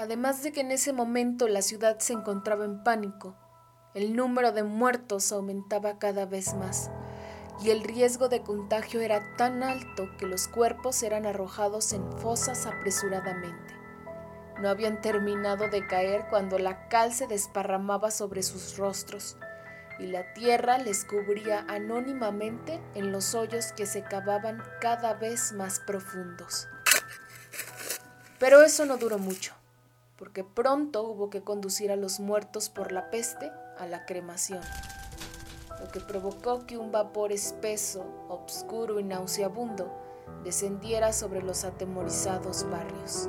Además de que en ese momento la ciudad se encontraba en pánico, el número de muertos aumentaba cada vez más y el riesgo de contagio era tan alto que los cuerpos eran arrojados en fosas apresuradamente. No habían terminado de caer cuando la cal se desparramaba sobre sus rostros y la tierra les cubría anónimamente en los hoyos que se cavaban cada vez más profundos. Pero eso no duró mucho, porque pronto hubo que conducir a los muertos por la peste a la cremación lo que provocó que un vapor espeso, obscuro y nauseabundo descendiera sobre los atemorizados barrios.